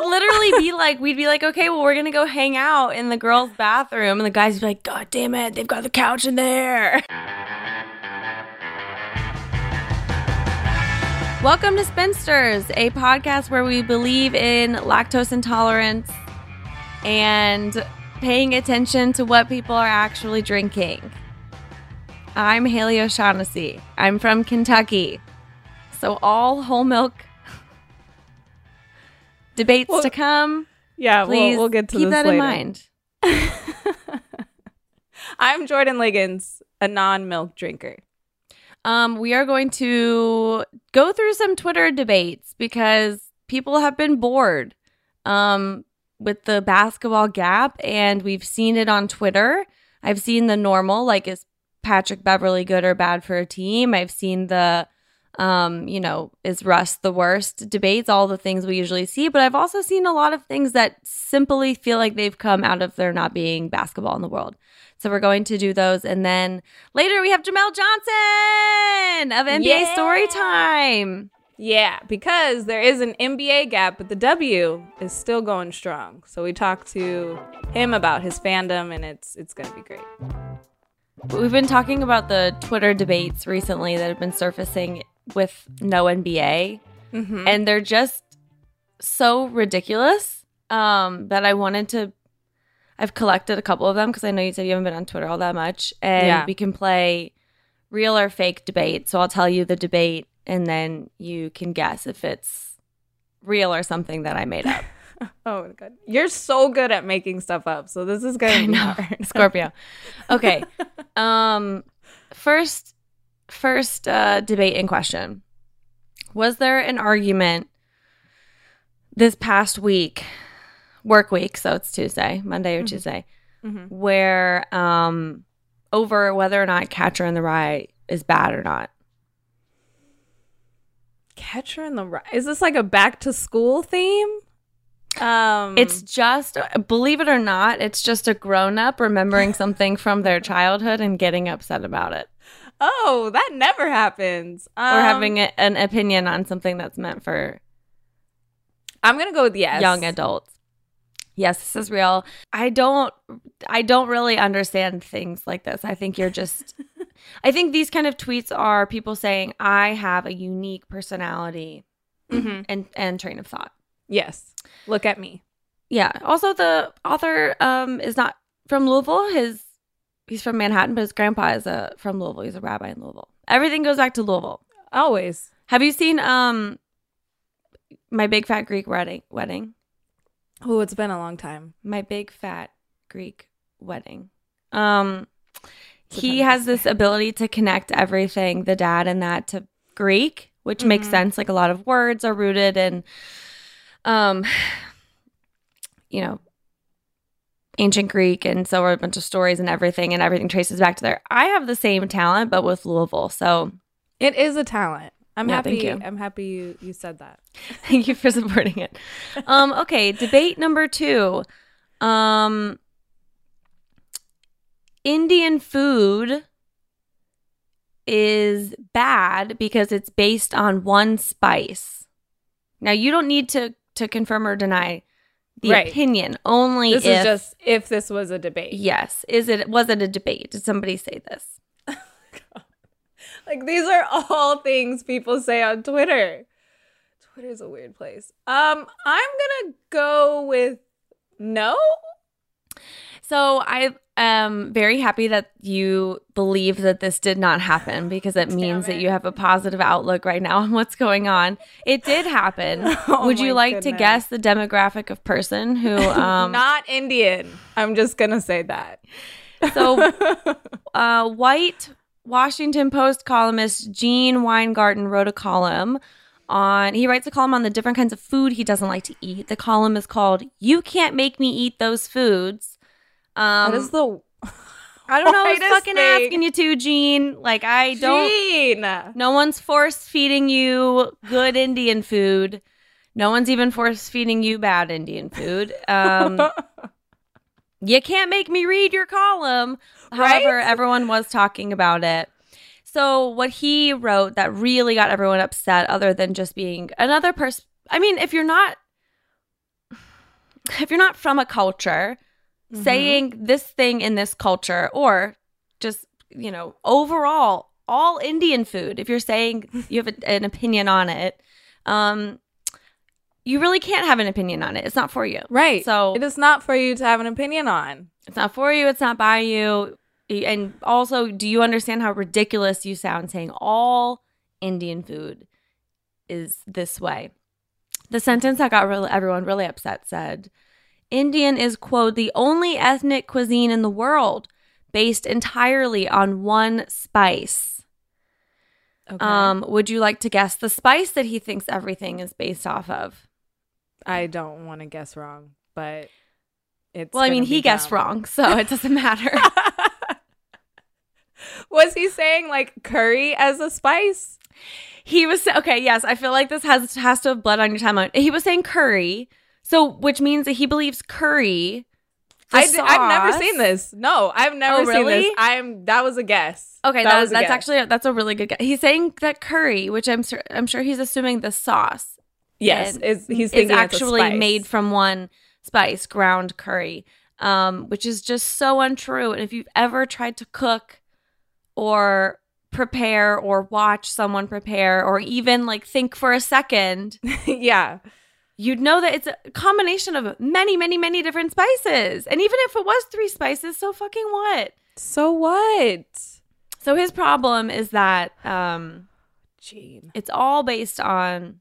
would literally be like, we'd be like, okay, well, we're gonna go hang out in the girls' bathroom, and the guys would be like, God damn it, they've got the couch in there. Welcome to Spinsters, a podcast where we believe in lactose intolerance and paying attention to what people are actually drinking. I'm Haley O'Shaughnessy. I'm from Kentucky. So all whole milk debates Well, to come. Yeah, Please we'll, we'll get to keep that later. in mind. I'm Jordan Ligons, a non-milk drinker. Um, we are going to go through some Twitter debates because people have been bored um, with the basketball gap, and we've seen it on Twitter. I've seen the normal, like, is Patrick Beverley good or bad for a team? I've seen the, um, you know, is Russ the worst debates, all the things we usually see, but I've also seen a lot of things that simply feel like they've come out of there not being basketball in the world. So we're going to do those. And then later we have Jamel Johnson of NBA Yeah. Storytime. Yeah, because there is an NBA gap, but the W is still going strong. So we talked to him about his fandom, and it's it's gonna be great. We've been talking about the Twitter debates recently that have been surfacing with no NBA. Mm-hmm. And they're just so ridiculous um, that I wanted to. I've collected a couple of them because I know you said you haven't been on Twitter all that much. And Yeah. we can play real or fake debate. So I'll tell you the debate and then you can guess if it's real or something that I made up. Oh my god, you're so good at making stuff up. So this is gonna be know. hard. Scorpio. Okay. Um first first uh debate in question. Was there an argument this past week, work week, so it's Tuesday, Monday or Mhm. Tuesday, Mhm. where um over whether or not Catcher in the Rye is bad or not? Catcher in the Rye. Is this like a back to school theme? Um, It's just believe it or not, it's just a grown up remembering something from their childhood and getting upset about it. Oh, that never happens. or Um, having a, an opinion on something that's meant for I'm gonna go with yes. young adults. Yes, this is real. I don't I don't really understand things like this. I think you're just I think these kind of tweets are people saying I have a unique personality Mhm. and and train of thought. Yes. Look at me. Yeah. Also the author um is not from Louisville. His he's from Manhattan, but his grandpa is a from Louisville. He's a rabbi in Louisville. Everything goes back to Louisville. Always. Have you seen um my big fat Greek wedding wedding? Oh, it's been a long time. My big fat Greek wedding. Um he has this ability to connect everything, the dad and that to Greek, which makes Mhm. sense. Like a lot of words are rooted in um you know ancient Greek and so are a bunch of stories and everything and everything traces back to there. I have the same talent but with Louisville. So It is a talent. I'm happy. I'm happy you you said that. Thank you for supporting it. Um, okay, debate number two. Um, Indian food is bad because it's based on one spice. Now you don't need to to confirm or deny the Right. opinion. Only This if is just if this was a debate. yes. Is it was it a debate? Did somebody say this? Like these are all things people say on Twitter. Twitter's a weird place. Um, I'm gonna go with no. So I am very happy that you believe that this did not happen because it means that you have a positive outlook right now on what's going on. It did happen. Oh Would you like to guess the demographic of person who um Not Indian. I'm just gonna say that. so uh white Washington Post columnist Gene Weingarten wrote a column on he writes a column on the different kinds of food he doesn't like to eat. The column is called You Can't Make Me Eat Those Foods. Um that is the I don't know. I was fucking thing. asking you to, Gene. Like I don't. Gene. No one's force feeding you good Indian food. No one's even force feeding you bad Indian food. Um, you can't make me read your column. However, Right? everyone was talking about it. So what he wrote that really got everyone upset, other than just being another person. I mean, if you're not, if you're not from a culture, Mhm. saying this thing in this culture or just, you know, overall all Indian food, if you're saying you have a, an opinion on it, um you really can't have an opinion on it. It's not for you. Right. So- it is not for you to have an opinion on. It's not for you, it's not by you. And also, do you understand how ridiculous you sound saying all Indian food is this way? The sentence that got really, everyone really upset said Indian is, quote, the only ethnic cuisine in the world based entirely on one spice. Okay. Um, would you like to guess the spice that he thinks everything is based off of? I don't want to guess wrong, but it's Well, I mean, he guessed wrong, so it doesn't matter. Was he saying like curry as a spice? He was okay. Yes, I feel like this has has to have blood on your timeline. He was saying curry, so which means that he believes curry. I have never seen this. No, I've never Oh, seen this. I'm that was a guess. Okay, that that, was that's guess. actually that's a really good guess. He's saying that curry, which I'm sure I'm sure he's assuming the sauce yes. Is he's is actually it's a spice. made from one spice, ground curry, um, which is just so untrue. And if you've ever tried to cook or prepare or watch someone prepare or even like think for a second yeah. you'd know that it's a combination of many, many, many different spices. And even if it was three spices, so fucking what? So what? So his problem is that um, Gene. it's all based on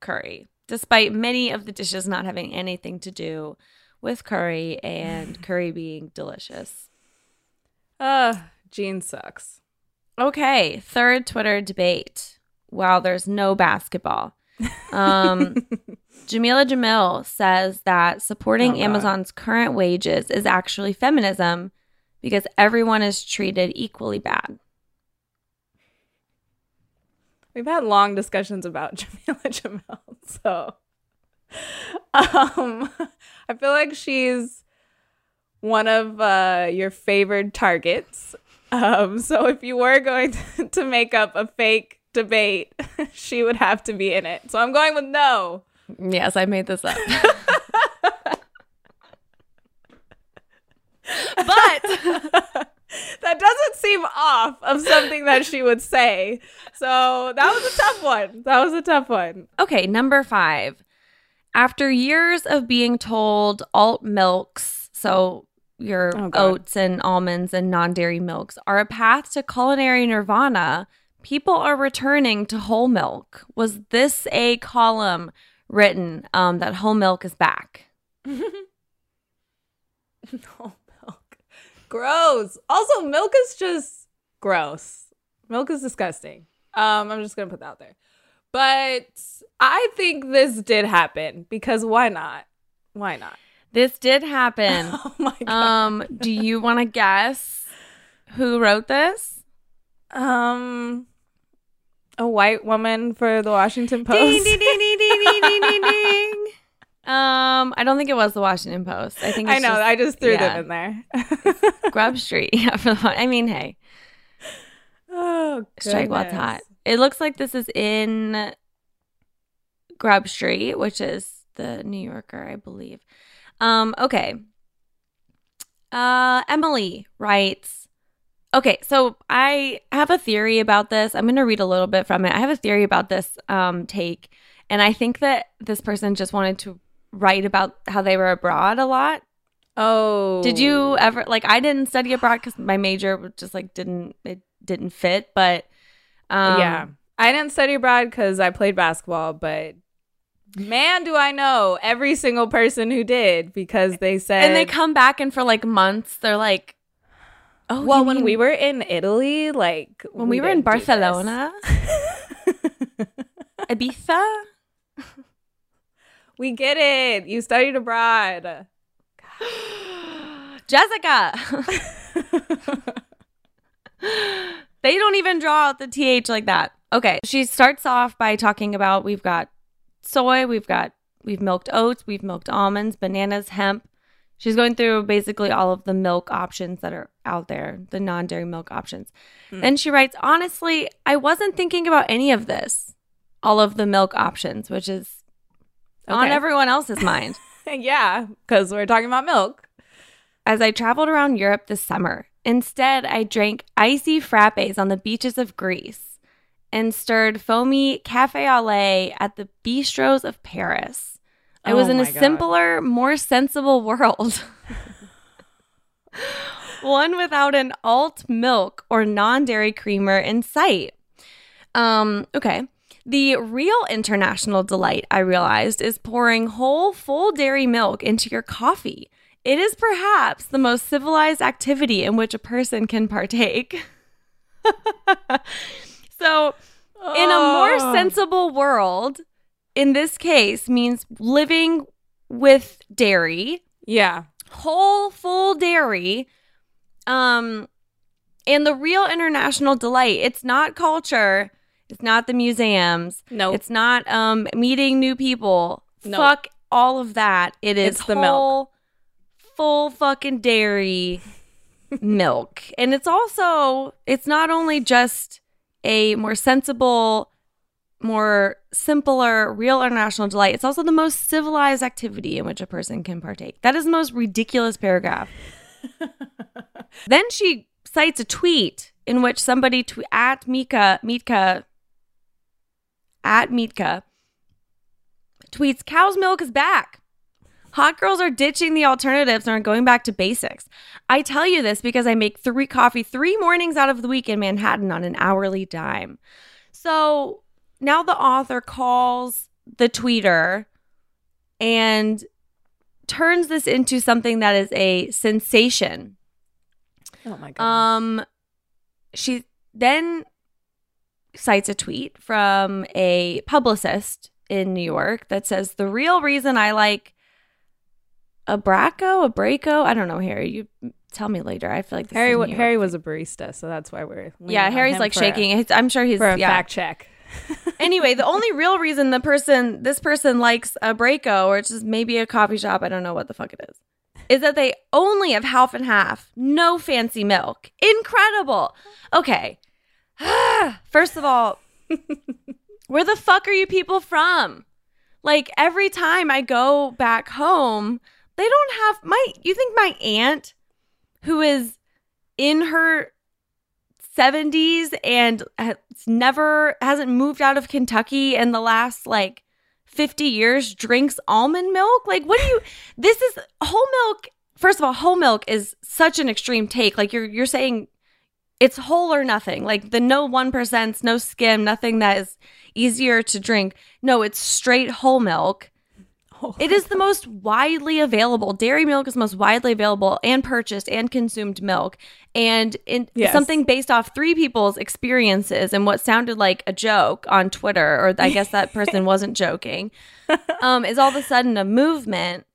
curry, despite many of the dishes not having anything to do with curry and curry being delicious. Uh, Gene sucks. Okay, third Twitter debate. Wow, there's no basketball. Um, Jameela Jamil says that supporting Oh, Amazon's current wages is actually feminism because everyone is treated equally bad. We've had long discussions about Jameela Jamil, so um, I feel like she's one of uh, your favored targets. Um, so if you were going to, to make up a fake debate, she would have to be in it. So I'm going with no. Yes, I made this up. but that doesn't seem off of something that she would say. So that was a tough one. That was a tough one. okay, number five. After years of being told alt milks, so your Oh, oats and almonds and non dairy milks, are a path to culinary nirvana, people are returning to whole milk. Was this a column written um, that whole milk is back? no milk. Gross. Also, milk is just gross. Milk is disgusting. Um, I'm just gonna put that out there. But I think this did happen because why not? Why not? This did happen. Oh my god. Um, do you want to guess who wrote this? Um a white woman for the Washington Post. Ding ding ding ding ding ding ding ding. Um, I don't think it was the Washington Post. I think I know. Just, I just threw yeah. them in there. Grub Street. Yeah, for the, I mean, hey. Oh, goodness. strike while it's hot. It looks like this is in Grub Street, which is the New Yorker, I believe. Um, okay. Uh, Emily writes. Okay, so I have a theory about this. I'm going to read a little bit from it. I have a theory about this um, take, and I think that this person just wanted to write about how they were abroad a lot. Oh, Did you ever like? I didn't study abroad because my major just like didn't it didn't fit. But um, yeah, I didn't study abroad because I played basketball, but man, do I know every single person who did because they said and they come back and for like months they're like, oh, Well, when mean we were in Italy, like when we, were in didn't do this. Barcelona, Ibiza. we get it. You studied abroad. Jessica. they don't even draw out the th like that. Okay, she starts off by talking about we've got soy, we've got we've milked oats, we've milked almonds, bananas, hemp. She's going through basically all of the milk options that are out there, the non-dairy milk options. Mm. Then she writes, "Honestly, I wasn't thinking about any of this. All of the milk options, which is on everyone else's mind." yeah, because we're talking about milk. As I traveled around Europe this summer, instead I drank icy frappes on the beaches of Greece and stirred foamy cafe au lait at the bistros of Paris. I was Oh in a God. simpler, more sensible world. One without an alt milk or non dairy creamer in sight. Um, okay. The real international delight, I realized, is pouring whole, full dairy milk into your coffee. It is perhaps the most civilized activity in which a person can partake. so, in a more Oh. sensible world, in this case, means living with dairy, Yeah. whole full dairy um and the real international delight it's not culture it's not the museums Nope. it's not um meeting new people Nope. fuck all of that it is It's the milk. full fucking dairy milk and it's also it's not only just a more sensible more simpler real international delight. It's also the most civilized activity in which a person can partake. That is the most ridiculous paragraph. Then she cites a tweet in which somebody tw- at Mika Mitka at Mitka tweets cow's milk is back. Hot girls are ditching the alternatives and are going back to basics. I tell you this because I make three coffee three mornings out of the week in Manhattan on an hourly dime. So now the author calls the tweeter and turns this into something that is a sensation. Oh my god. Um, she then cites a tweet from a publicist in New York that says the real reason I like a Braco, a Braco, I don't know, Harry. You tell me later. I feel like this Harry Harry was a barista, so that's why we're Yeah, Harry's like shaking. He's- I'm sure he's for a yeah. fact check. anyway, the only real reason the person, this person likes a Braco or it's just maybe a coffee shop, I don't know what the fuck it is, is that they only have half and half, no fancy milk. Incredible. Okay. First of all, where the fuck are you people from? Like every time I go back home, they don't have my, you think my aunt who is in her 70s and has never hasn't moved out of Kentucky in the last like 50 years drinks almond milk? Like what do you This is whole milk. First of all, whole milk is such an extreme take. Like you're you're saying it's whole or nothing. Like the no 1%, no skim, nothing that is easier to drink. No, it's straight whole milk. It is the most widely available. Dairy milk is the most widely available and purchased and consumed milk. And in Yes. something based off three people's experiences and what sounded like a joke on Twitter, or I guess that person wasn't joking, um, is all of a sudden a movement.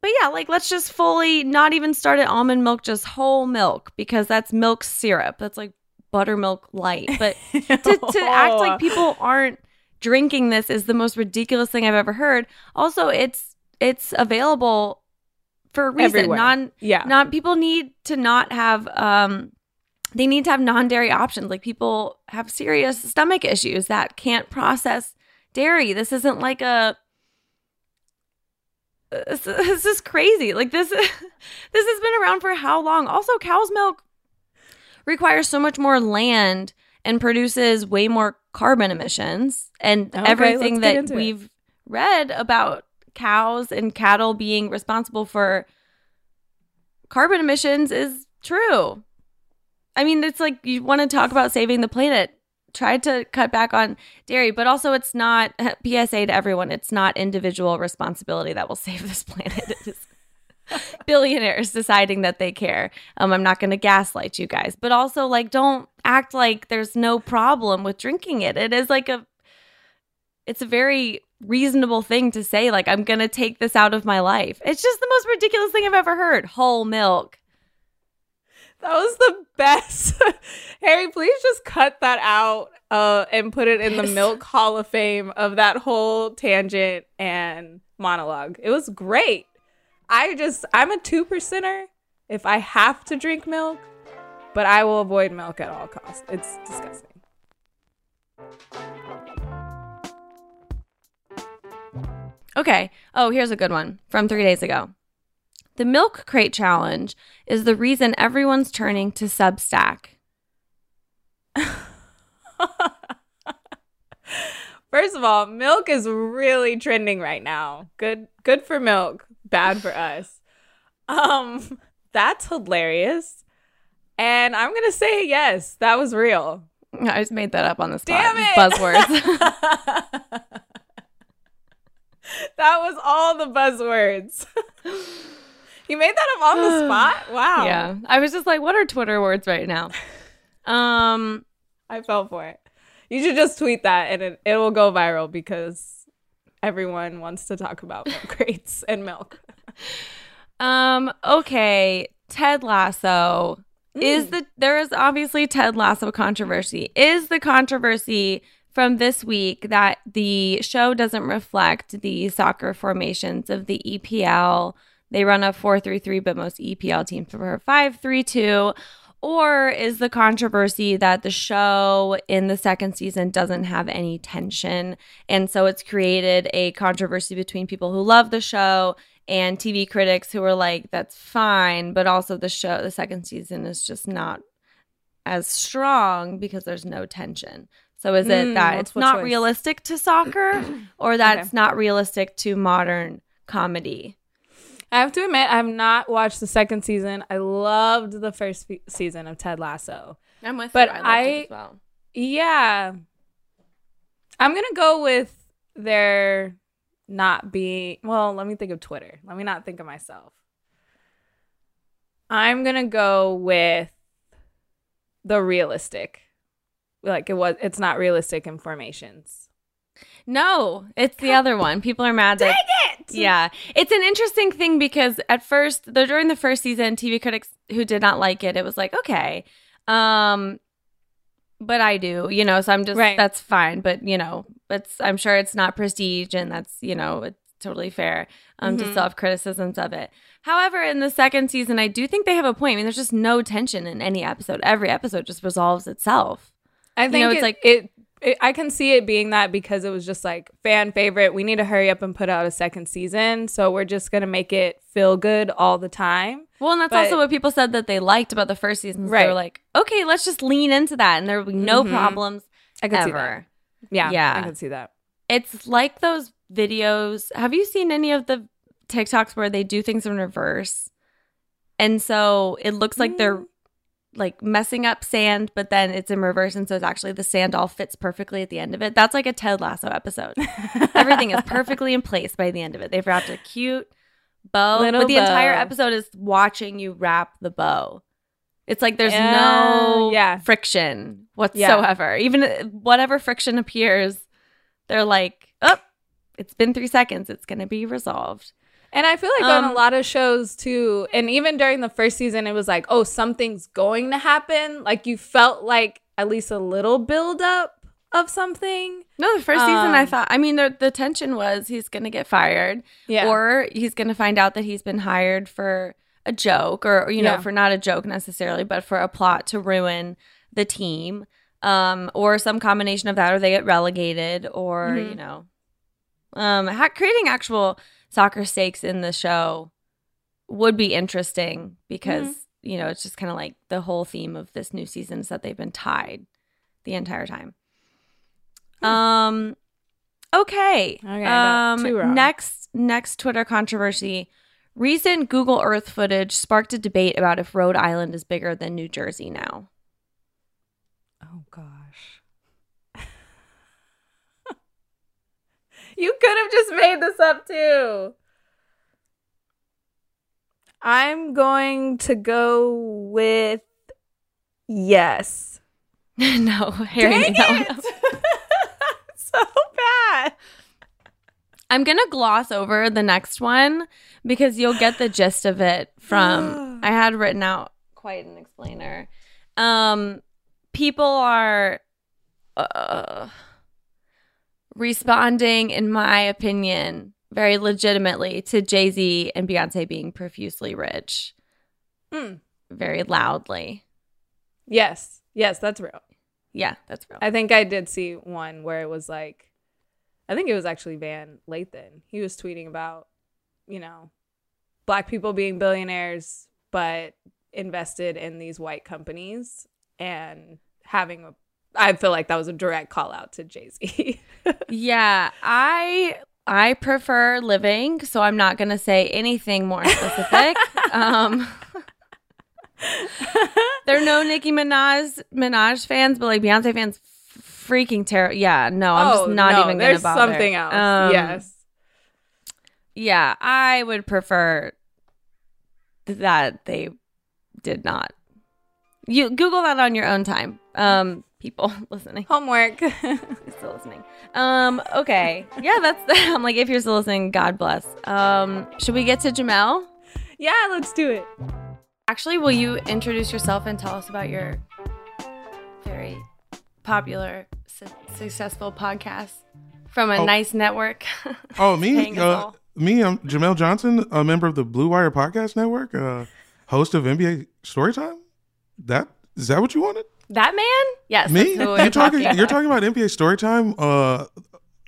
But yeah, like let's just fully not even start at almond milk, just whole milk, because that's milk syrup. That's like buttermilk light. But to, to act like people aren't drinking this is the most ridiculous thing I've ever heard. Also, it's it's available for a reason. Everywhere. Non yeah. not people need to not have um they need to have non-dairy options. Like people have serious stomach issues that can't process dairy. This isn't like a this, this is crazy. Like this this has been around for how long? Also, cow's milk requires so much more land and produces way more carbon emissions and Okay, everything that we've read about cows and cattle being responsible for carbon emissions is true. I mean, it's like you want to talk about saving the planet. Try to cut back on dairy, but also it's not PSA to everyone. It's not individual responsibility that will save this planet. It is billionaires deciding that they care. Um, I'm not going to gaslight you guys, but also like don't act like there's no problem with drinking it. It is like a, it's a very reasonable thing to say. Like I'm going to take this out of my life. It's just the most ridiculous thing I've ever heard. Whole milk. That was the best. Harry, please just cut that out uh, and put it in the Milk Hall of Fame of that whole tangent and monologue. It was great. I just, I'm a two percenter if I have to drink milk, but I will avoid milk at all costs. It's disgusting. Okay. Oh, here's a good one from three days ago. The milk crate challenge is the reason everyone's turning to Substack. First of all, milk is really trending right now. Good good for milk, bad for us. Um that's hilarious. And I'm going to say yes, that was real. I just made that up on the spot. Damn it. Buzzwords. that was all the buzzwords. you made that up on the spot? Wow. yeah. I was just like, what are Twitter words right now? Um, I fell for it. You should just tweet that and it, it will go viral because everyone wants to talk about milk crates and milk. um, okay. Ted Lasso. Is the there is obviously Ted Lasso controversy. Is the controversy from this week that the show doesn't reflect the soccer formations of the EPL? They run a 4-3-3, but most EPL teams prefer 5-3-2. Or is the controversy that the show in the second season doesn't have any tension? And so it's created a controversy between people who love the show and TV critics who are like, that's fine, but also the show, the second season is just not as strong because there's no tension. So is it Mm, that it's not choice. realistic to soccer or that Okay. it's not realistic to modern comedy? I have to admit, I have not watched the second season. I loved the first fe- season of Ted Lasso. I'm with But you. I, loved I- it as well. Yeah. I'm going to go with their not being. Well, let me think of Twitter. Let me not think of myself. I'm going to go with the realistic. Like it was, it's not realistic in formations. No, it's the other one. People are mad that it! Yeah. It's an interesting thing because at first, though during the first season, TV critics who did not like it, it was like, okay. Um but I do, you know, so I'm just Right. that's fine, but you know, it's I'm sure it's not prestige and that's, you know, it's totally fair um to Mhm. still have criticisms of it. However, in the second season, I do think they have a point. I mean, there's just no tension in any episode. Every episode just resolves itself. I think know, it's it, like- it, it. I can see it being that because it was just like fan favorite. We need to hurry up and put out a second season, so we're just gonna make it feel good all the time. Well, and that's But- also what people said that they liked about the first season. They Right. were like, okay, let's just lean into that, and there will be no Mhm. problems I can see that. ever. Yeah, Yeah. I can see that. It's like those videos. Have you seen any of the TikToks where they do things in reverse? And so it looks like they're Mm. Like messing up sand, but then it's in reverse. And so it's actually the sand all fits perfectly at the end of it. That's like a Ted Lasso episode. Everything is perfectly in place by the end of it. They've wrapped a cute bow, Little but the entire episode is watching you wrap the bow. It's like there's Yeah, no yeah. friction whatsoever. Even uh, whatever friction appears, they're like, oh, it's been three seconds. It's going to be resolved. And I feel like on Um, a lot of shows too, and even during the first season, it was like, oh, something's going to happen. Like you felt like at least a little build up of something. No, the first season, I Um, thought, I mean, the, the tension was he's going to get fired Yeah. or he's going to find out that he's been hired for a joke or, you know, Yeah. for not a joke necessarily, but for a plot to ruin the team um, or some combination of that or they get relegated or, Mhm. you know, um, ha- creating actual soccer stakes in the show would be interesting because, Mm-hmm. you know, it's just kind of like the whole theme of this new season is that they've been tied the entire time. Um okay. Okay, um next next Twitter controversy. Recent Google Earth footage sparked a debate about if Rhode Island is bigger than New Jersey now. Oh gosh. You could have just made this up too. I'm going to go with yes. no, Harry Dang made that one it! up. so bad. I'm gonna gloss over the next one because you'll get the gist of it from I had written out quite an explainer. Um people are uh, responding, in my opinion, very legitimately to Jay Z and Beyonce being profusely rich, Hmm. very loudly. Yes. Yes, that's real. Yeah, that's real. I think I did see one where it was like I think it was actually Van Lathan. He was tweeting about, you know, black people being billionaires, but invested in these white companies and having a. I feel like that was a direct call out to Jay Z. yeah, I I prefer living, so I'm not going to say anything more specific. um, there are no Nicki Minaj Minaj fans, but like Beyonce fans, freaking terrible. Yeah, no, I'm oh, just not no, even going to There's bother. something else. Um, yes. Yeah, I would prefer that they did not. You Google that on your own time. Um, people listening. Homework. still listening. Um, okay. Yeah, that's I'm like if you're still listening, God bless. Um, should we get to Jamel? yeah, let's do it. Actually, will you introduce yourself and tell us about your very popular, su- successful podcast from a Oh. nice network? Oh, me? Uh, me, I'm Jamel Johnson, a member of the Blue Wire Podcast Network, uh, host of NBA Storytime. That is that what you wanted? That man? Yes. Me? that's who we're You're talking. about. You're talking about NBA Storytime, uh,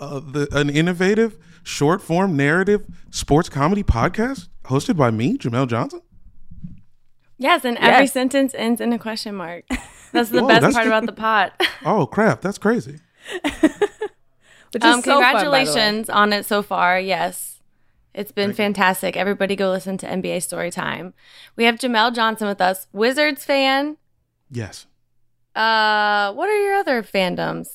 uh, the an innovative short form narrative sports comedy podcast hosted by me, Jamel Johnson. Yes, and every sentence ends in a question mark. That's the Whoa, best that's part good. about the pot. Oh crap, that's crazy. Which is Um, so fun, by the way. congratulations on it so far. Yes. It's been fantastic. Everybody go listen to NBA Storytime. We have Jamel Johnson with us, Wizards fan. Yes. Uh, what are your other fandoms?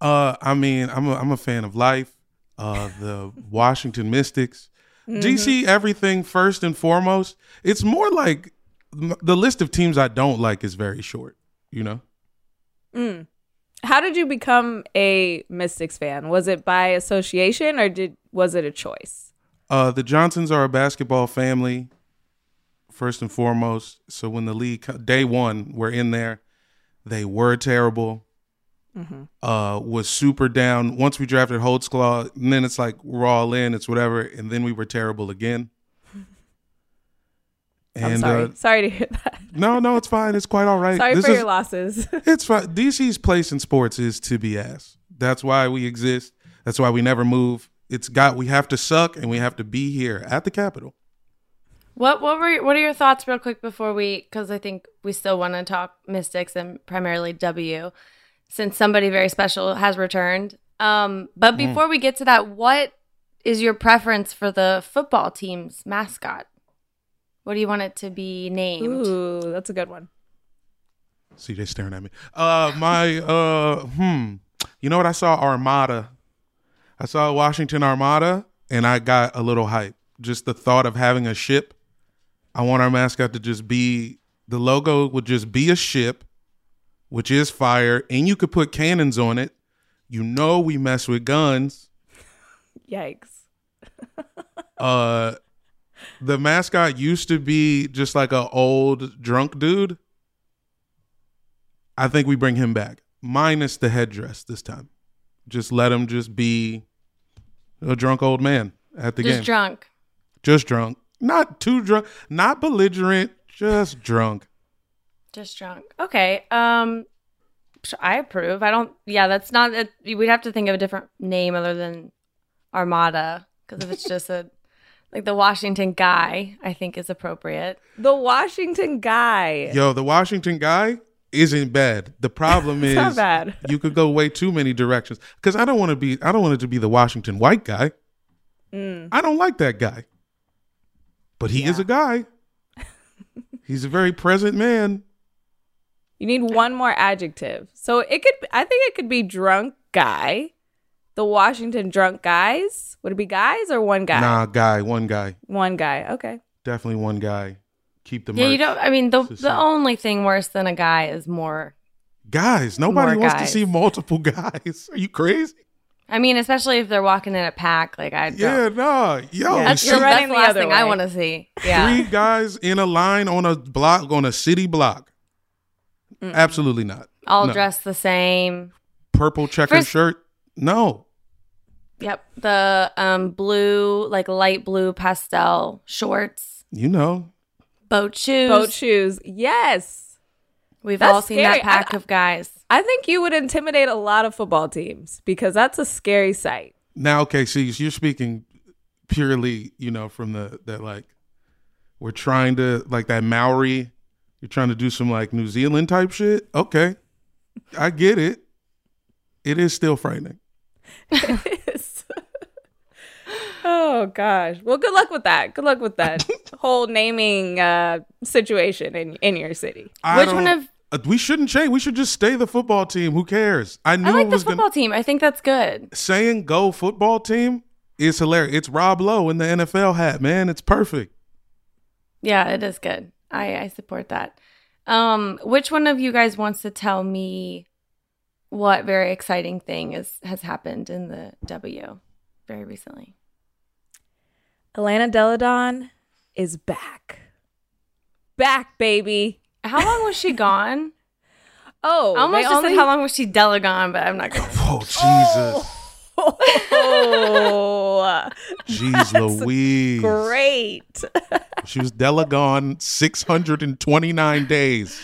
Uh, I mean, I'm a, I'm a fan of life. Uh, the Washington Mystics, DC, everything first and foremost. It's more like the list of teams I don't like is very short. You know, Mm. How did you become a Mystics fan? Was it by association or did was it a choice? uh, the Johnsons are a basketball family, first and foremost. So when the league day one, we're in there. They were terrible. Uh, was super down. Once we drafted Holdsclaw, and then it's like we're all in. It's whatever, and then we were terrible again. I'm sorry. uh, sorry to hear that. No, no, it's fine. It's quite all right. Sorry This for is, your losses. It's fine. DC's place in sports is to be ass. That's why we exist. That's why we never move. It's got. We have to suck, and we have to be here at the Capitol. What what were what are your thoughts real quick before we because I think we still want to talk Mystics and primarily W since somebody very special has returned. Um, but Mm. before we get to that, what is your preference for the football team's mascot? What do you want it to be named? Ooh, that's a good one. See, they staring at me. Uh, my uh, hmm. You know what? I saw Armada. I saw Washington Armada, and I got a little hype. Just the thought of having a ship. I want our mascot to just be the logo would just be a ship, which is fire, and you could put cannons on it. You know we mess with guns. Yikes. Uh, the mascot used to be just like a old drunk dude. I think we bring him back, minus the headdress this time. Just let him just be a drunk old man at the Just game. Just drunk. just drunk, not too drunk, not belligerent, just drunk. Just drunk. Okay. Um, I approve. I don't. Yeah, that's not. It, we'd have to think of a different name other than Armada because if it's just a like the Washington guy, I think is appropriate. The Washington guy. Yo, the Washington guy isn't bad. The problem is not bad. you could go way too many directions. Because I don't want to be. I don't want it to be the Washington white guy. Mm. I don't like that guy. But he is a guy. He's a very present man. You need one more adjective. So it could I think it could be drunk guy. The Washington drunk guys. Would it be guys or one guy? Nah, guy, one guy, One guy. Okay. definitely one guy. Keep the Yeah, you don't. I mean, the the a- only thing worse than a guy is more. guys. Nobody More wants guys. to see multiple guys. Are you crazy? I mean, especially if they're walking in a pack. Like I don't. Yeah, nah. Yo, Yeah. That's, see You're the, right. that's the the last other thing I want to see. Yeah. three guys in a line on a block on a city block. Absolutely not. All No. dressed the same. Purple checkered First- shirt. No. Yep. The um blue, like light blue pastel shorts, You know. boat shoes. Boat shoes. Yes. We've That's all seen scary. that pack I- of guys. I think you would intimidate a lot of football teams because that's a scary sight. now, okay, see, you're speaking purely, you know, from the that like we're trying to like that Maori. You're trying to do some like New Zealand type shit. Okay, I get it. It is still frightening. it is. oh gosh. Well, good luck with that. Good luck with that whole naming uh, situation in in your city. I Which one of we shouldn't change. We should just stay the football team. Who cares? I knew I like it the was football gonna team. I think that's good. saying go football team is hilarious. It's Rob Lowe in the NFL hat, man. It's perfect. Yeah, it is good. I, I support that. Um, which one of you guys wants to tell me what very exciting thing is has happened in the W very recently? Alana Deladon is back. Back, baby. How long was she gone? Oh, I almost just only- said how long was she Delagon, but I'm not gonna. Oh Jesus, Oh, jeez Louise. great. She was Delagon 629 days.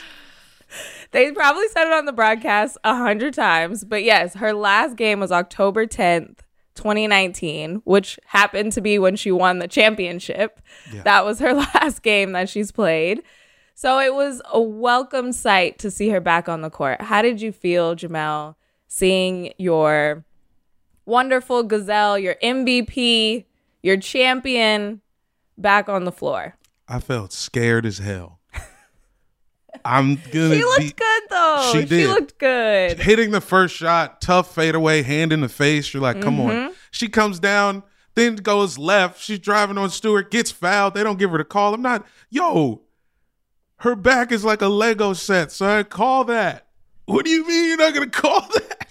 They probably said it on the broadcast a hundred times, but yes, her last game was October 10th, 2019, which happened to be when she won the championship. Yeah. That was her last game that she's played. So it was a welcome sight to see her back on the court. How did you feel, Jamel, seeing your wonderful gazelle, your MVP, your champion back on the floor? I felt scared as hell. I'm gonna She looked be good though. She did. She, looked good. hitting the first shot, tough fadeaway, hand in the face. You're like, come Mm-hmm. on. She comes down, then goes left. She's driving on Stewart, gets fouled. They don't give her the call. I'm not, yo, her back is like a Lego set, son. Call that. What do you mean you're not gonna call that?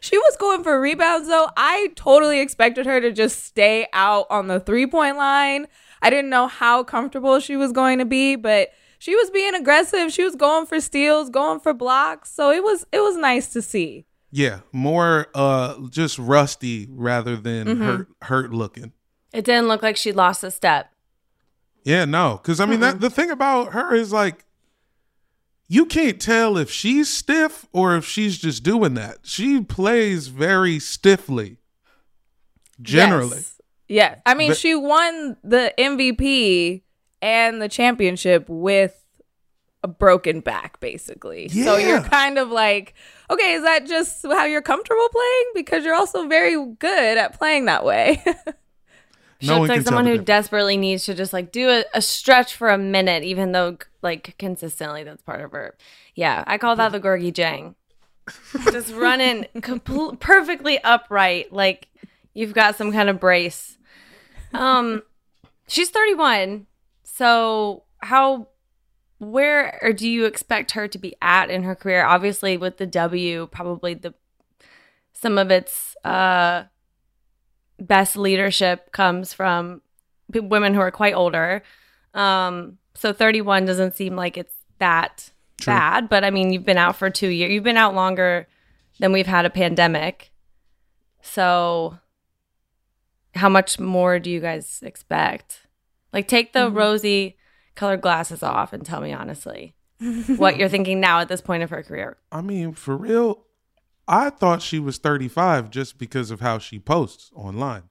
She was going for rebounds though. I totally expected her to just stay out on the three point line. I didn't know how comfortable she was going to be, but she was being aggressive. She was going for steals, going for blocks. So it was it was nice to see. Yeah, more uh just rusty rather than Mm-hmm. hurt hurt looking. It didn't look like she lost a step. Yeah, no, because I mean that the thing about her is like you can't tell if she's stiff or if she's just doing that. She plays very stiffly. Generally, Yes. Yes. I mean, But- she won the MVP and the championship with a broken back, basically. Yeah. So you're kind of like, okay, is that just how you're comfortable playing? Because you're also very good at playing that way. She No one looks like someone who desperately needs to just like do a, a stretch for a minute, even though like consistently that's part of her. Yeah, I call that the Gorgui Dieng. just running compl- perfectly upright, like you've got some kind of brace. Um, she's 31, so how, where or do you expect her to be at in her career? Obviously, with the W, probably the some of its uh best leadership comes from women who are quite older. Um, so 31 doesn't seem like it's that True. bad, but I mean, you've been out for two years. You've been out longer than we've had a pandemic. So, how much more do you guys expect? Like, take the rosy colored glasses off and tell me honestly what you're thinking now at this point of her career. I mean, for real, I thought she was 35 just because of how she posts online.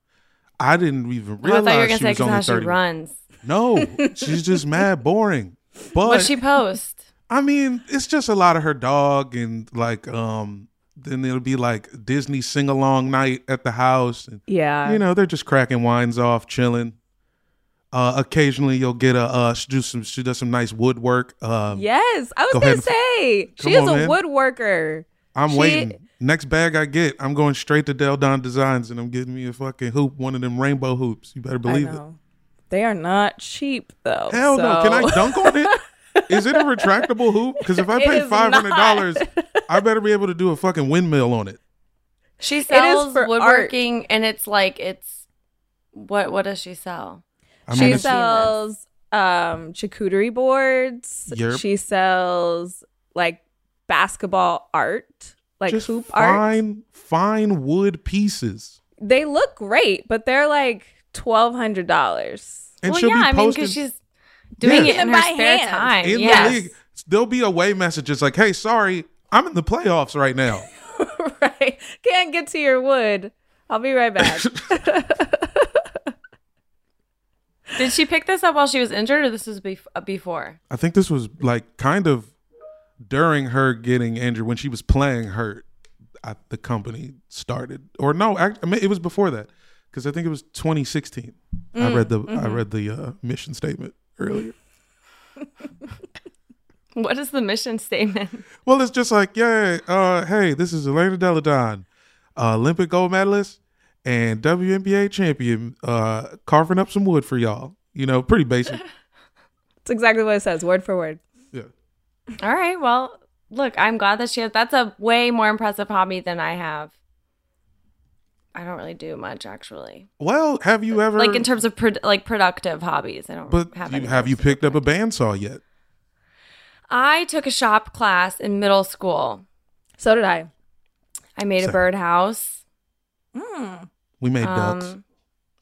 I didn't even Well, I realize thought you were she was only how she 30. runs. No, she's just mad boring. But What she post? I mean, it's just a lot of her dog and like um then it'll be like Disney sing along night at the house and yeah. you know, they're just cracking wines off, chilling. Uh occasionally you'll get a uh she do some she does some nice woodwork. Um Yes, I was Go gonna say she is on, a man. woodworker. I'm She- waiting. Next bag I get, I'm going straight to Delle Donne Designs and I'm getting me a fucking hoop, one of them rainbow hoops. You better I believe it. They are not cheap though. Hell no. Can I dunk on it? Is it a retractable hoop? Because if I pay five hundred dollars, I better be able to do a fucking windmill on it. She sells for woodworking, and it's like it's what? What does she sell? I she mean, I've it's, seen sells um charcuterie boards. Yep. She sells like basketball art, like just hoop art. fine, fine wood pieces. They look great, but they're like twelve hundred dollars. And well, she'll yeah, be I mean, posting because she's doing Yeah. it in Even her by spare hand. time. in yes. the league. There'll be away messages like, "Hey, sorry, I'm in the playoffs right now." right. Can't get to your wood. I'll be right back. Did she pick this up while she was injured, or this was bef- uh, before? I think this was like kind of during her getting injured when she was playing hurt. I, the company started, or no, act, I mean, it was before that because I think it was 2016. I read the I read the uh, mission statement earlier. What is the mission statement? Well, it's just like, yeah, uh, hey, this is Elena Delle Donne, uh, Olympic gold medalist and WNBA champion, uh, carving up some wood for y'all. You know, pretty basic. It's exactly what it says, word for word. Yeah. All right. Well, look, I'm glad that she has. That's a way more impressive hobby than I have. I don't really do much actually. Well, have you ever Like in terms of pro- like productive hobbies, I don't But have you, have you picked up a bandsaw yet? I took a shop class in middle school. So did I. I made a Same. birdhouse We made ducks. um,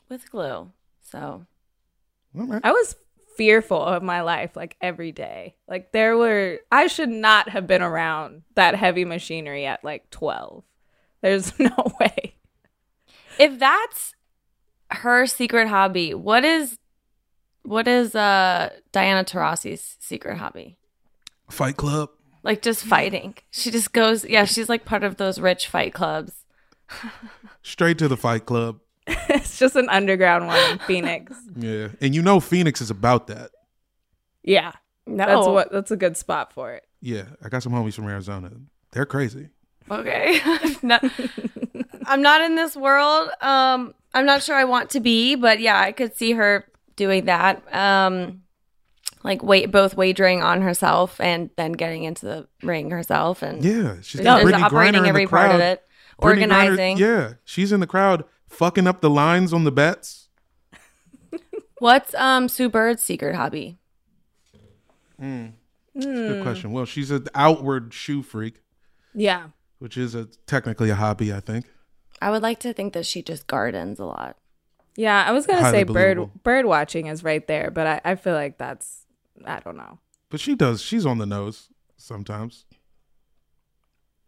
with glue. So All right. I was fearful of my life like every day. Like there were I should not have been around that heavy machinery at like 12. There's no way. if that's her secret hobby, what is what is uh Diana Taurasi's secret hobby? Fight Club. Like just fighting. She just goes yeah, she's like part of those rich fight clubs. Straight to the Fight Club. it's just an underground one Phoenix. Yeah. And you know Phoenix is about that. Yeah. No. That's what that's a good spot for it. Yeah. I got some homies from Arizona. They're crazy. Okay. No- I'm not in this world. Um, I'm not sure I want to be, but yeah, I could see her doing that. Um, like wait, both wagering on herself and then getting into the ring herself, and Yeah. She's just got Brittney operating Griner in every the part of it, Brittney Griner- organizing. yeah. She's in the crowd fucking up the lines on the bets. What's um Sue Bird's secret hobby? Good question. Well, she's an outward shoe freak, Yeah. which is a technically a hobby, I think. I would like to think that she just gardens a lot. Yeah, I was gonna Highly say bird bird watching is right there, but I, I feel like that's I don't know. But she does. She's on the nose sometimes.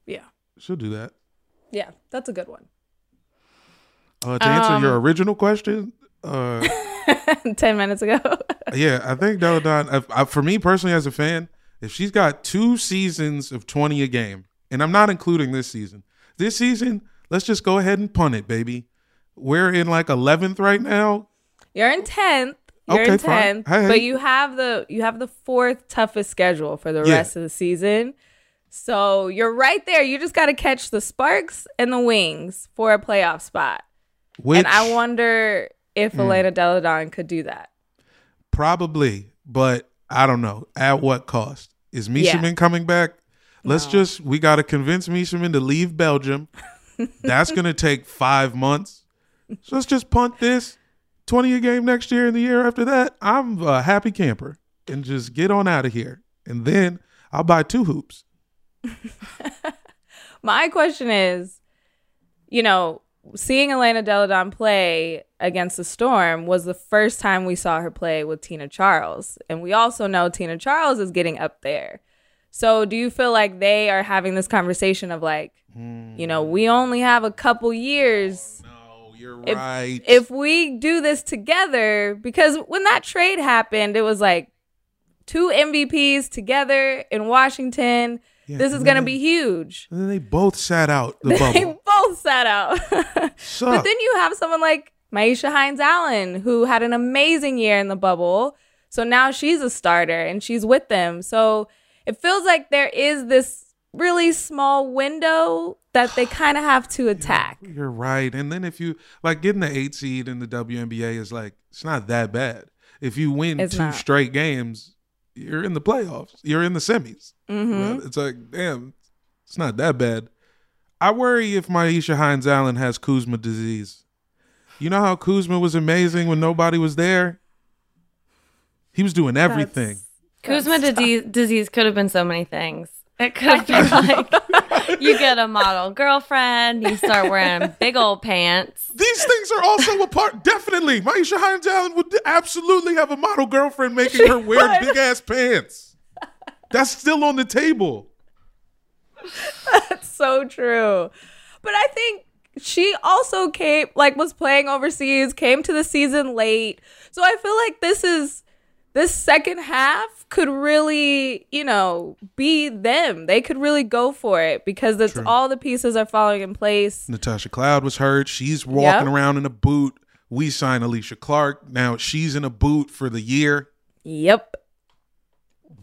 Yeah. She'll do that. Yeah, that's a good one. Uh, to answer Um, your original question, uh, Ten minutes ago. yeah, I think Delle Donne. if- I, for me personally, as a fan, if she's got two seasons of twenty a game, and I'm not including this season, this season, let's just go ahead and punt it, baby. We're in like eleventh right now. You're in tenth. You're Okay, in fine. tenth, Hey, hey. but you have the you have the fourth toughest schedule for the Yeah. rest of the season. So you're right there. You just got to catch the sparks and the wings for a playoff spot. Which and I wonder if Hmm. Elena Delle Donne could do that. probably, but I don't know at what cost. Is Yeah. Coming back? Let's just we got to convince Meesseman to leave Belgium. That's gonna take five months. So let's just punt this. 20 a game next year and the year after that, I'm a happy camper and just get on out of here. And then I'll buy two hoops. My question is, you know, seeing Elena Delle Donne play against the Storm was the first time we saw her play with Tina Charles. And we also know Tina Charles is getting up there. So do you feel like they are having this conversation of like, you know, we hmm. only have a couple years oh, No, you're If- right. if we do this together because when that trade happened it was like two MVPs together in Washington Yeah, this is going to be huge and then they both sat out the they bubble. both sat out but then you have someone like Myisha Hines-Allen who had an amazing year in the bubble so now she's a starter and she's with them so it feels like there is this really small window that they kind of have to attack You're right. And then if you like getting the eight seed in the WNBA is like it's not that bad. If you win It's two not. straight games, you're in the playoffs. You're in the semis. Mm-hmm. It's like damn, it's not that bad. I worry if Myisha Hines-Allen has Kuzma disease. You know how Kuzma was amazing when nobody was there. He was doing everything. Kuzma disease, disease could have been so many things. It could be like you get a model girlfriend, you start wearing big old pants. These things are also a part. Definitely, Myisha Hines-Allen would absolutely have a model girlfriend making her wear big ass pants. That's still on the table. That's so true. But I think she also came like was playing overseas, came to the season late. So I feel like this is this second half could really, you know, be them. They could really go for it because it's True. all the pieces are falling in place. Natasha Cloud was hurt. She's walking Yep. around in a boot. We signed Alysha Clark. Now she's in a boot for the year. Yep.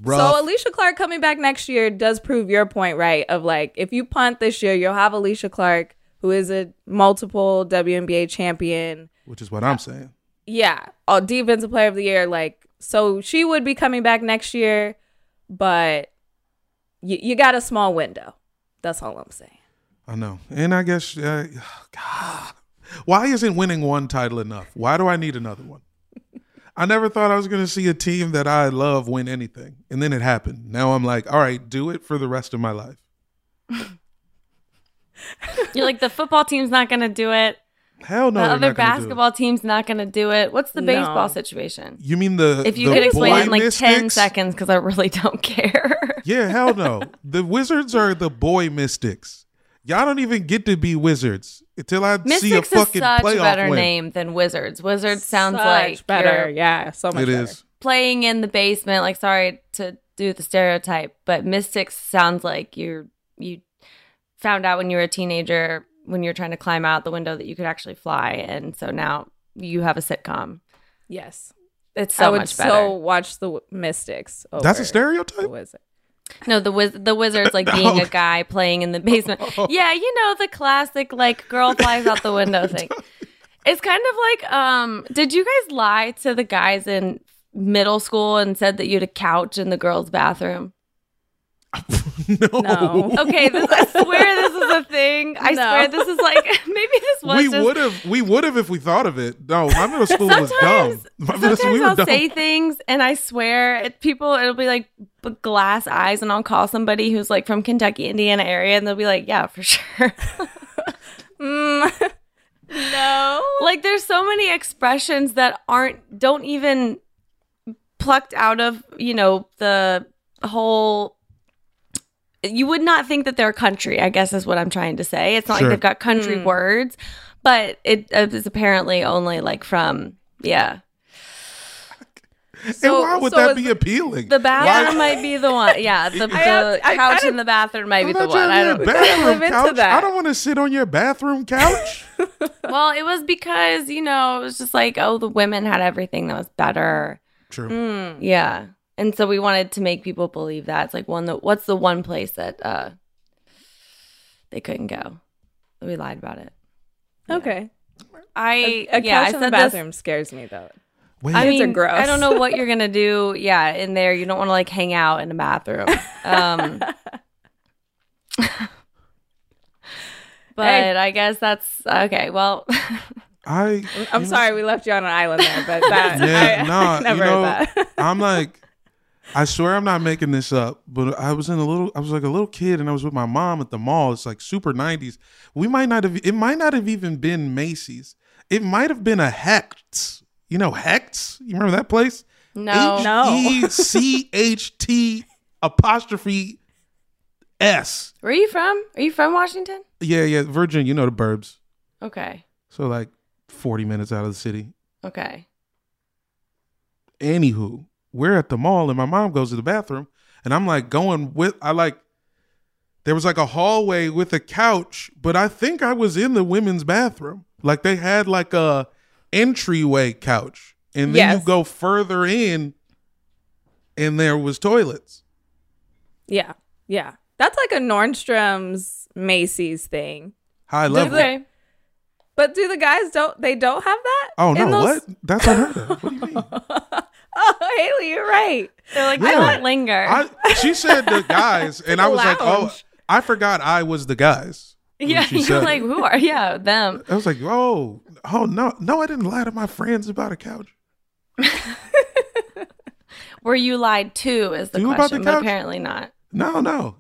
Rough. So Alysha Clark coming back next year does prove your point, right? Of like, if you punt this year, you'll have Alysha Clark, who is a multiple WNBA champion. which is what I'm saying. Yeah, a defensive player of the year. Like, so she would be coming back next year, but you, you got a small window. That's all I'm saying. I know. And I guess, uh, God, why isn't winning one title enough? Why do I need another one? I never thought I was going to see a team that I love win anything. And then it happened. Now I'm like, all right, do it for the rest of my life. You're like the football team's not going to do it. Hell no. the other not gonna do basketball team's not going to do it. What's the No. baseball situation? You mean the If you the could explain it in like 10 mystics? seconds, because I really don't care. Yeah, hell no. the Wizards are the boy mystics. Y'all don't even get to be wizards until I see a Mystics is fucking such a playoff better win. name than Wizards. Wizards sounds Such like better. you're Yeah, so much It better. is. playing in the basement. Like, sorry to do the stereotype, but Mystics sounds like you're you found out when you were a teenager when you're trying to climb out the window that you could actually fly, and so now you have a sitcom. Yes. It's so I would much better. so watch the Mystics. Over That's a the stereotype? Wizard. No, the wiz- the wizard's like being a guy playing in the basement. Yeah, you know the classic like girl flies out the window thing. It's kind of like um did you guys lie to the guys in middle school and said that you had a couch in the girls' bathroom? no. No. Okay, this, I swear this is a thing. I No. swear this is like maybe this was We just would have we would have if we thought of it. No, my middle school was dumb. Sometimes, My middle school, sometimes we were I'll dumb. say things and I swear it, people it'll be like glass eyes and I'll call somebody who's like from Kentucky, Indiana area and they'll be like, "Yeah, for sure." Mm. no. like there's so many expressions that aren't don't even plucked out of you know the whole you would not think that they're country i guess is what i'm trying to say it's not Sure. like they've got country Mm. words but it is apparently only like from yeah and why would so that is be appealing? the bathroom might be the one yeah the, the I have- I couch kinda- in the bathroom might be I'm the one i don't bathroom couch. I don't want to sit on your bathroom couch. well it was because you know it was just like oh the women had everything that was better True. Mm. Yeah. And so we wanted to make people believe that. It's like one that what's the one place that uh they couldn't go. We lied about it. Okay. I A, a yeah, couch I in the said this- bathroom scares me though. Wait, I mean, gross. I don't know what you're gonna do. Yeah, in there, you don't want to like hang out in a bathroom. Um, but Hey. I guess that's okay. Well, I I'm you know, sorry we left you on an island there, but that Yeah, I, nah, I never you know, heard that. I'm like, I swear I'm not making this up, but I was in a little, I was like a little kid, and I was with my mom at the mall. It's like super '90s. We might not have, it might not have even been Macy's. It might have been a Hecht's. You know Hecht's? You remember that place? no, No. E C H T apostrophe S. Where are you from? Are you from Washington? Yeah, yeah, Virgin, You know the burbs. Okay, So like 40 minutes out of the city. okay. Anywho, we're at the mall and my mom goes to the bathroom and I'm like going with I like there was like a hallway with a couch, but I think I was in the women's bathroom. Like they had like a entryway couch. And then Yes. you go further in and there was toilets. yeah, yeah. That's like a Nordstrom's Macy's thing. High level. Okay. But do the guys don't they don't have that? Oh no, those- what? That's unheard of. What do you mean? right. They're like, Yeah. I don't linger. I, she said the guys, and I was like, oh, I forgot I was the guys. yeah, she you're said like, it. who are? Yeah, them. I was like, oh, oh no, no, I didn't lie to my friends about a couch. Were you lied to? Is the To about question, the but couch? apparently not. No, no.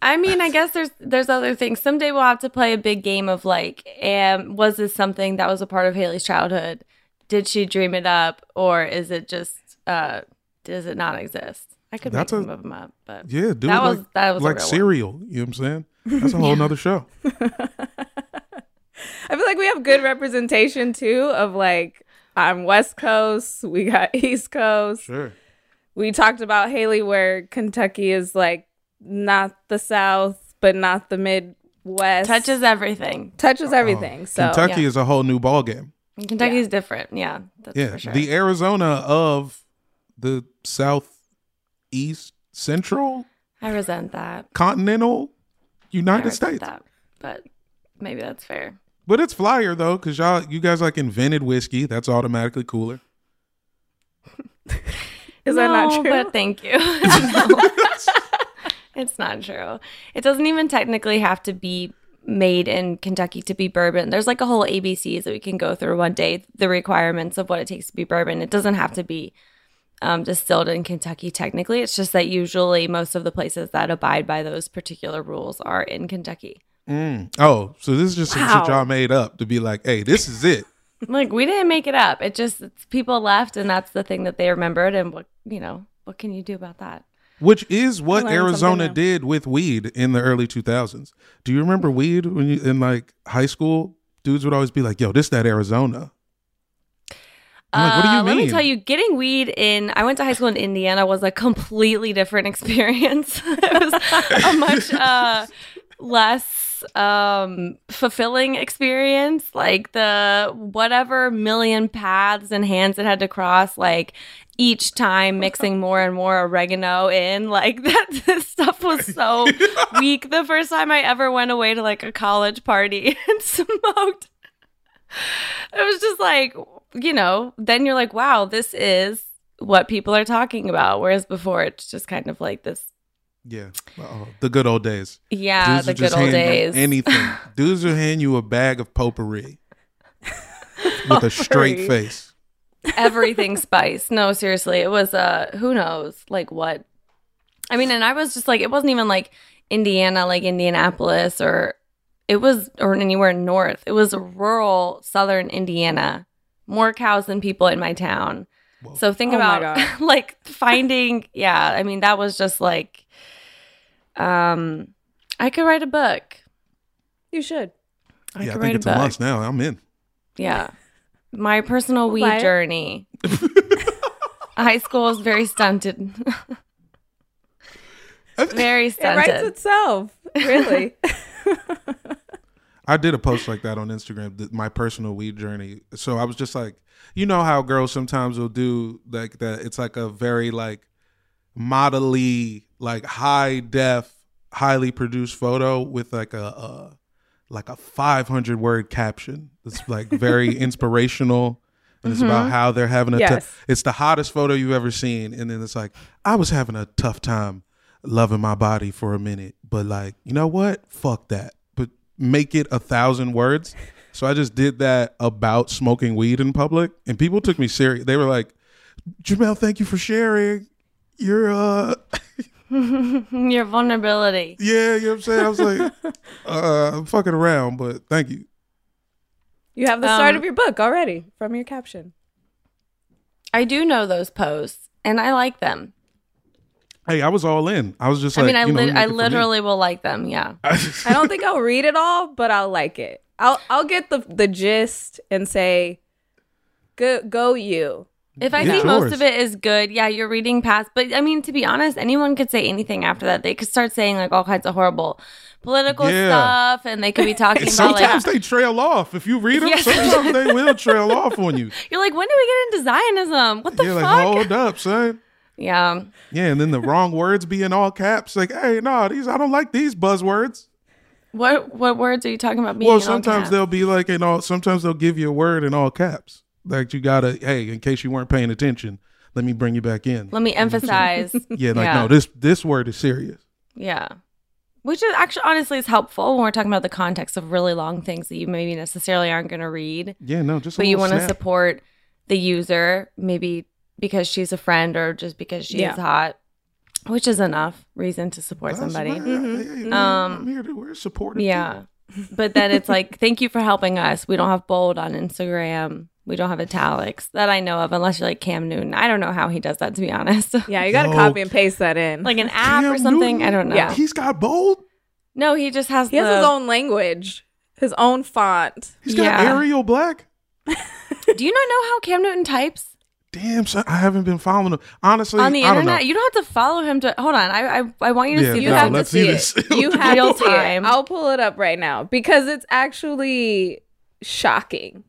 I mean, I guess there's there's other things. Someday we'll have to play a big game of like, um, was this something that was a part of Haley's childhood? Did she dream it up, or is it just uh, does it not exist? I could That's make a- some of them up, but Yeah, do that it was like, that was like real one. cereal. You know what I'm saying? That's a whole nother show. I feel like we have good representation too of like I'm West Coast, we got East Coast. Sure. We talked about Haley where Kentucky is like not the South, but not the Midwest. touches everything. touches everything. so Kentucky yeah. is a whole new ball game. Kentucky's different. Yeah, that's Yeah, for sure. the Arizona of the southeast central I resent that. continental United resent States. that, but maybe that's fair. But it's flyer though, because y'all you guys like invented whiskey. That's automatically cooler. is that not true? But thank you. It's not true. It doesn't even technically have to be made in Kentucky to be bourbon. There's like a whole ABCs that we can go through one day. The requirements of what it takes to be bourbon. It doesn't have to be um, distilled in Kentucky. Technically, it's just that usually most of the places that abide by those particular rules are in Kentucky. Mm. Oh, so this is just some shit y'all made up to be like, hey, this is it. Like we didn't make it up. It just it's people left, and that's the thing that they remembered. And what you know, what can you do about that? Which is what Arizona did with weed in the early 2000s. Do you remember weed when you in like high school? Dudes would always be like, "Yo, this that Arizona." I'm like, what do you Uh, Let me tell you, getting weed in, I went to high school in Indiana was a completely different experience. it was a much uh, less um, fulfilling experience. Like the whatever million paths and hands it had to cross, like each time mixing more and more oregano in, like that this stuff was so weak. The first time I ever went away to like a college party and smoked it was just like you know then you're like wow this is what people are talking about whereas before it's just kind of like this Yeah, Uh-oh. the good old days. yeah Dudes the good old days Anything. Dudes will hand you a bag of potpourri with a straight face. everything spice no seriously it was uh who knows like what i mean and i was just like it wasn't even like indiana like indianapolis or it was or anywhere north it was rural southern indiana more cows than people in my town Whoa. so think Oh about like finding yeah i mean that was just like um i could write a book you should. i yeah, I think write it's a a must now. I'm in. yeah my personal weed buy journey high school was very stunted very stunted. It writes itself. Really. I did a post like that on Instagram, th- my personal weed journey. So I was just like, you know how girls sometimes will do like that. It's like a very like modelly, like high def, highly produced photo with like a, a like a 500 word caption. It's like very inspirational. And it's about how they're having a. Yes. it's the hottest photo you've ever seen, and then it's like I was having a tough time loving my body for a minute, but like you know what? Fuck that. But make it a thousand words. So I just did that about smoking weed in public, and people took me serious. They were like, "Jamel, thank you for sharing." You're uh, your vulnerability yeah, you know what I'm saying. I was like, uh, I'm fucking around, but thank you. You have the start Um, of your book already from your caption. i do know those posts and i like them Hey, I was all in. I was just i like, mean i, you know, lit I it me. literally will like them yeah I don't think I'll read it all, but I'll like it. I'll I'll get the the gist and say, go go you. If I Yeah. think Yours. most of it is good, yeah, you're reading past. But I mean, to be honest, anyone could say anything after that. They could start saying like all kinds of horrible political Yeah. stuff, and they could be talking about like Sometimes they trail off. If you read them, Yes. sometimes they will trail off on you. you're like, when do we get into Zionism? What the yeah, like fuck? hold up, son. yeah, Yeah, and then the wrong words be in all caps. Like, hey, no, these I don't like these buzzwords. what what words are you talking about? Being well, in all sometimes they'll be like in all. Sometimes they'll give you a word in all caps. Like you gotta, hey, in case you weren't paying attention, let me bring you back in. Let me emphasize. Yeah, like Yeah. no, this this word is serious. yeah. Which is actually honestly is helpful when we're talking about the context of really long things that you maybe necessarily aren't going to read. Yeah, no, just. a but you want to support the user maybe because she's a friend or just because she's Yeah. hot which is enough reason to support That's somebody right. Yeah, yeah, yeah. Um, I'm here to we're supportive. yeah but then it's like, thank you for helping us. We don't have bold on Instagram. We don't have italics that I know of, unless you're like Cam Newton. I don't know how he does that, to be honest. Yeah, you got to copy and paste that in. like an app or something. Newton? I don't know. Yeah. He's got bold. No, he just has. he has his own language, his own font. He's got Yeah. Arial Black. Do you not know how Cam Newton types Damn, son, I haven't been following him. Honestly, on the I don't internet? know. You don't have to follow him to. Hold on, I I, I want you to Yeah, see You no, have to let's see, see it. this. You have Real to see time. it. I'll pull it up right now because it's actually shocking.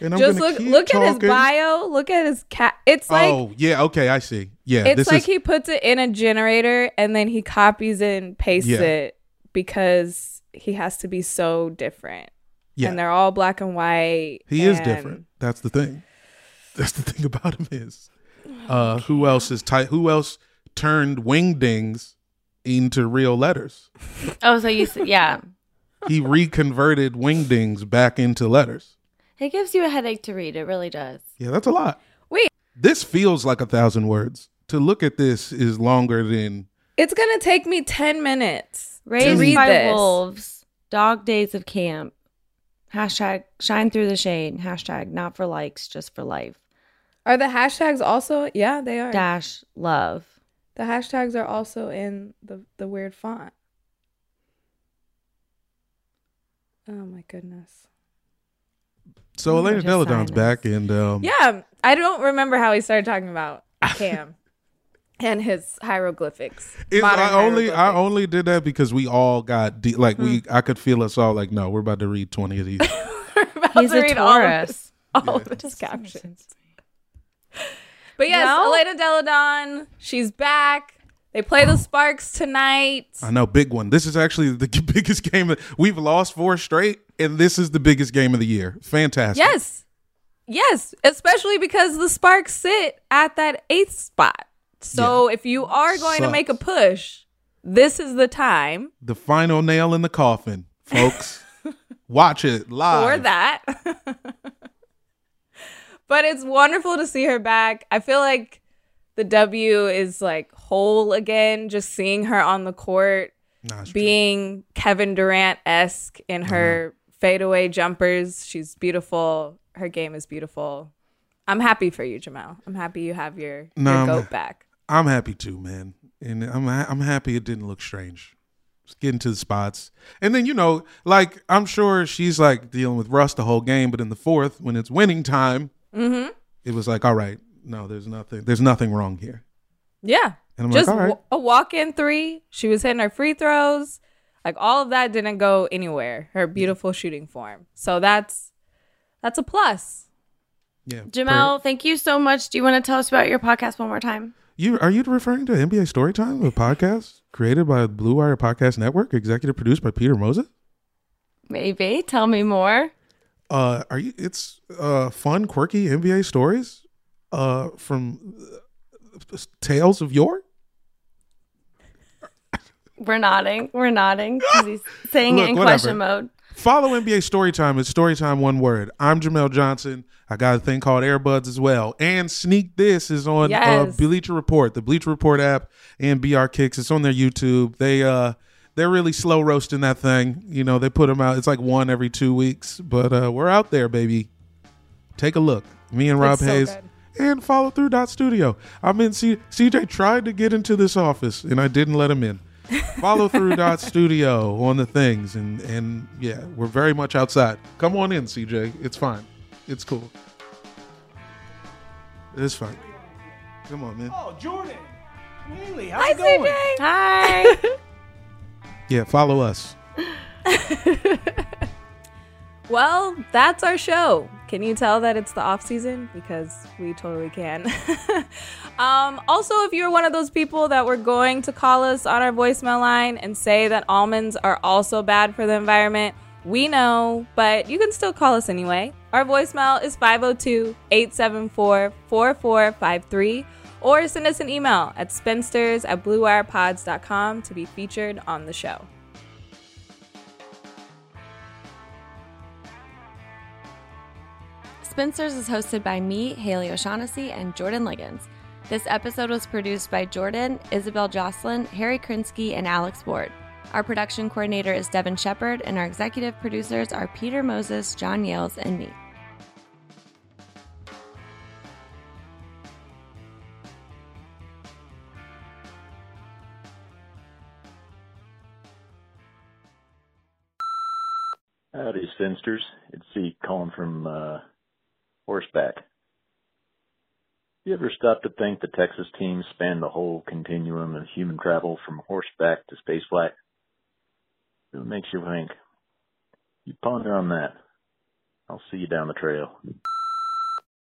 And I'm Just gonna look keep look at his bio. Look at his cat. It's like oh yeah, okay, I see. Yeah, it's this like is he puts it in a generator and then he copies and pastes Yeah. it because he has to be so different. yeah. And they're all black and white. He is different. That's the thing. That's the thing about him is. Uh, who else is tight? Who else turned wingdings into real letters? Oh, so you s- yeah. He reconverted wingdings back into letters. It gives you a headache to read. It really does. Yeah, that's a lot. Wait. This feels like a thousand words. To look at this is longer than It's gonna take me ten minutes to Raised read by this. wolves. Dog days of camp. Hashtag shine through the shade. Hashtag not for likes, just for life. Are the hashtags also? Yeah, they are. Dash love. The hashtags are also in the the weird font. Oh my goodness. So. Elena Delle Donne's back, and um, Yeah, I don't remember how we started talking about Cam and his hieroglyphics. It's, I only I only did that because we all got de- like we Hmm. I could feel us all like no we're about to read twenty of these. We're about He's to a read all of Taurus. this- all of Yeah. his captions. But yes, Well- Elena Delle Donne, she's back. They play the Sparks tonight. I know big one. This is actually the biggest game. We've lost four straight, and this is the biggest game of the year. Fantastic. Yes. Yes. Especially because the Sparks sit at that eighth spot. So if you are going to make a push, this is the time the final nail in the coffin, folks. Watch it live. for that. but it's wonderful to see her back. I feel like the W is like whole again, just seeing her on the court, Nah, it's true. being Kevin Durant esque in her fadeaway jumpers. She's beautiful. Her game is beautiful. I'm happy for you, Jamal. I'm happy you have your, No, your I'm- goat back. I'm happy too, man, and I'm I'm happy it didn't look strange. Just getting to the spots, and then you know, like I'm sure she's like dealing with rust the whole game, but in the fourth, when it's winning time, Mm-hmm. it was like, all right, no, there's nothing, there's nothing wrong here, Yeah. And I'm Just like, all right, wa- a walk in three. She was hitting her free throws. Like all of that didn't go anywhere. Her beautiful shooting form. So that's that's a plus. yeah. Jamel, thank you so much. Do you want to tell us about your podcast one more time? You are you referring to NBA Storytime, a podcast created by Blue Wire Podcast Network, executive produced by Peter Moses? Maybe. Tell me more. Uh, are you? It's uh fun, quirky NBA stories, uh from uh, tales of yore. We're nodding. We're nodding because he's saying Look, it in whatever. question mode. Follow NBA Storytime. It's Storytime one word. I'm Jamel Johnson. I got a thing called Airbuds as well. And Sneak This is on uh, Bleacher Report, the Bleacher Report app, and BR Kicks. It's on their YouTube. They uh they're really slow roasting that thing. You know, they put them out. It's like one every two weeks, but uh we're out there, baby. Take a look. Me and Rob so Hayes. good. And follow through dot studio. I'm in C- CJ tried to get into this office and I didn't let him in follow through dot studio on the things and and yeah we're very much outside come on in cj it's fine it's cool it's fine come on man Oh, Jordan. Haley, how's Hi, it going? CJ. Hi. yeah follow us Well, that's our show. Can you tell that it's the off season? Because we totally can. um, also, if you're one of those people that were going to call us on our voicemail line and say that almonds are also bad for the environment, we know, but you can still call us anyway. Our voicemail is 502 874 4453 or send us an email at spinsters at bluewirepods.com to be featured on the show. Spinsters is hosted by me, Haley O'Shaughnessy, and Jordan Ligons. This episode was produced by Jordan, Isabel Jocelyn, Harry Krinsky, and Alex Ward. Our production coordinator is Devin Shepard, and our executive producers are Peter Moses, John Yales, and me. Howdy, Spinsters. It's Zeke calling from uh, Horseback. You ever stop to think the Texas teams span the whole continuum of human travel from horseback to spaceflight? It makes you think. You ponder on that. I'll see you down the trail.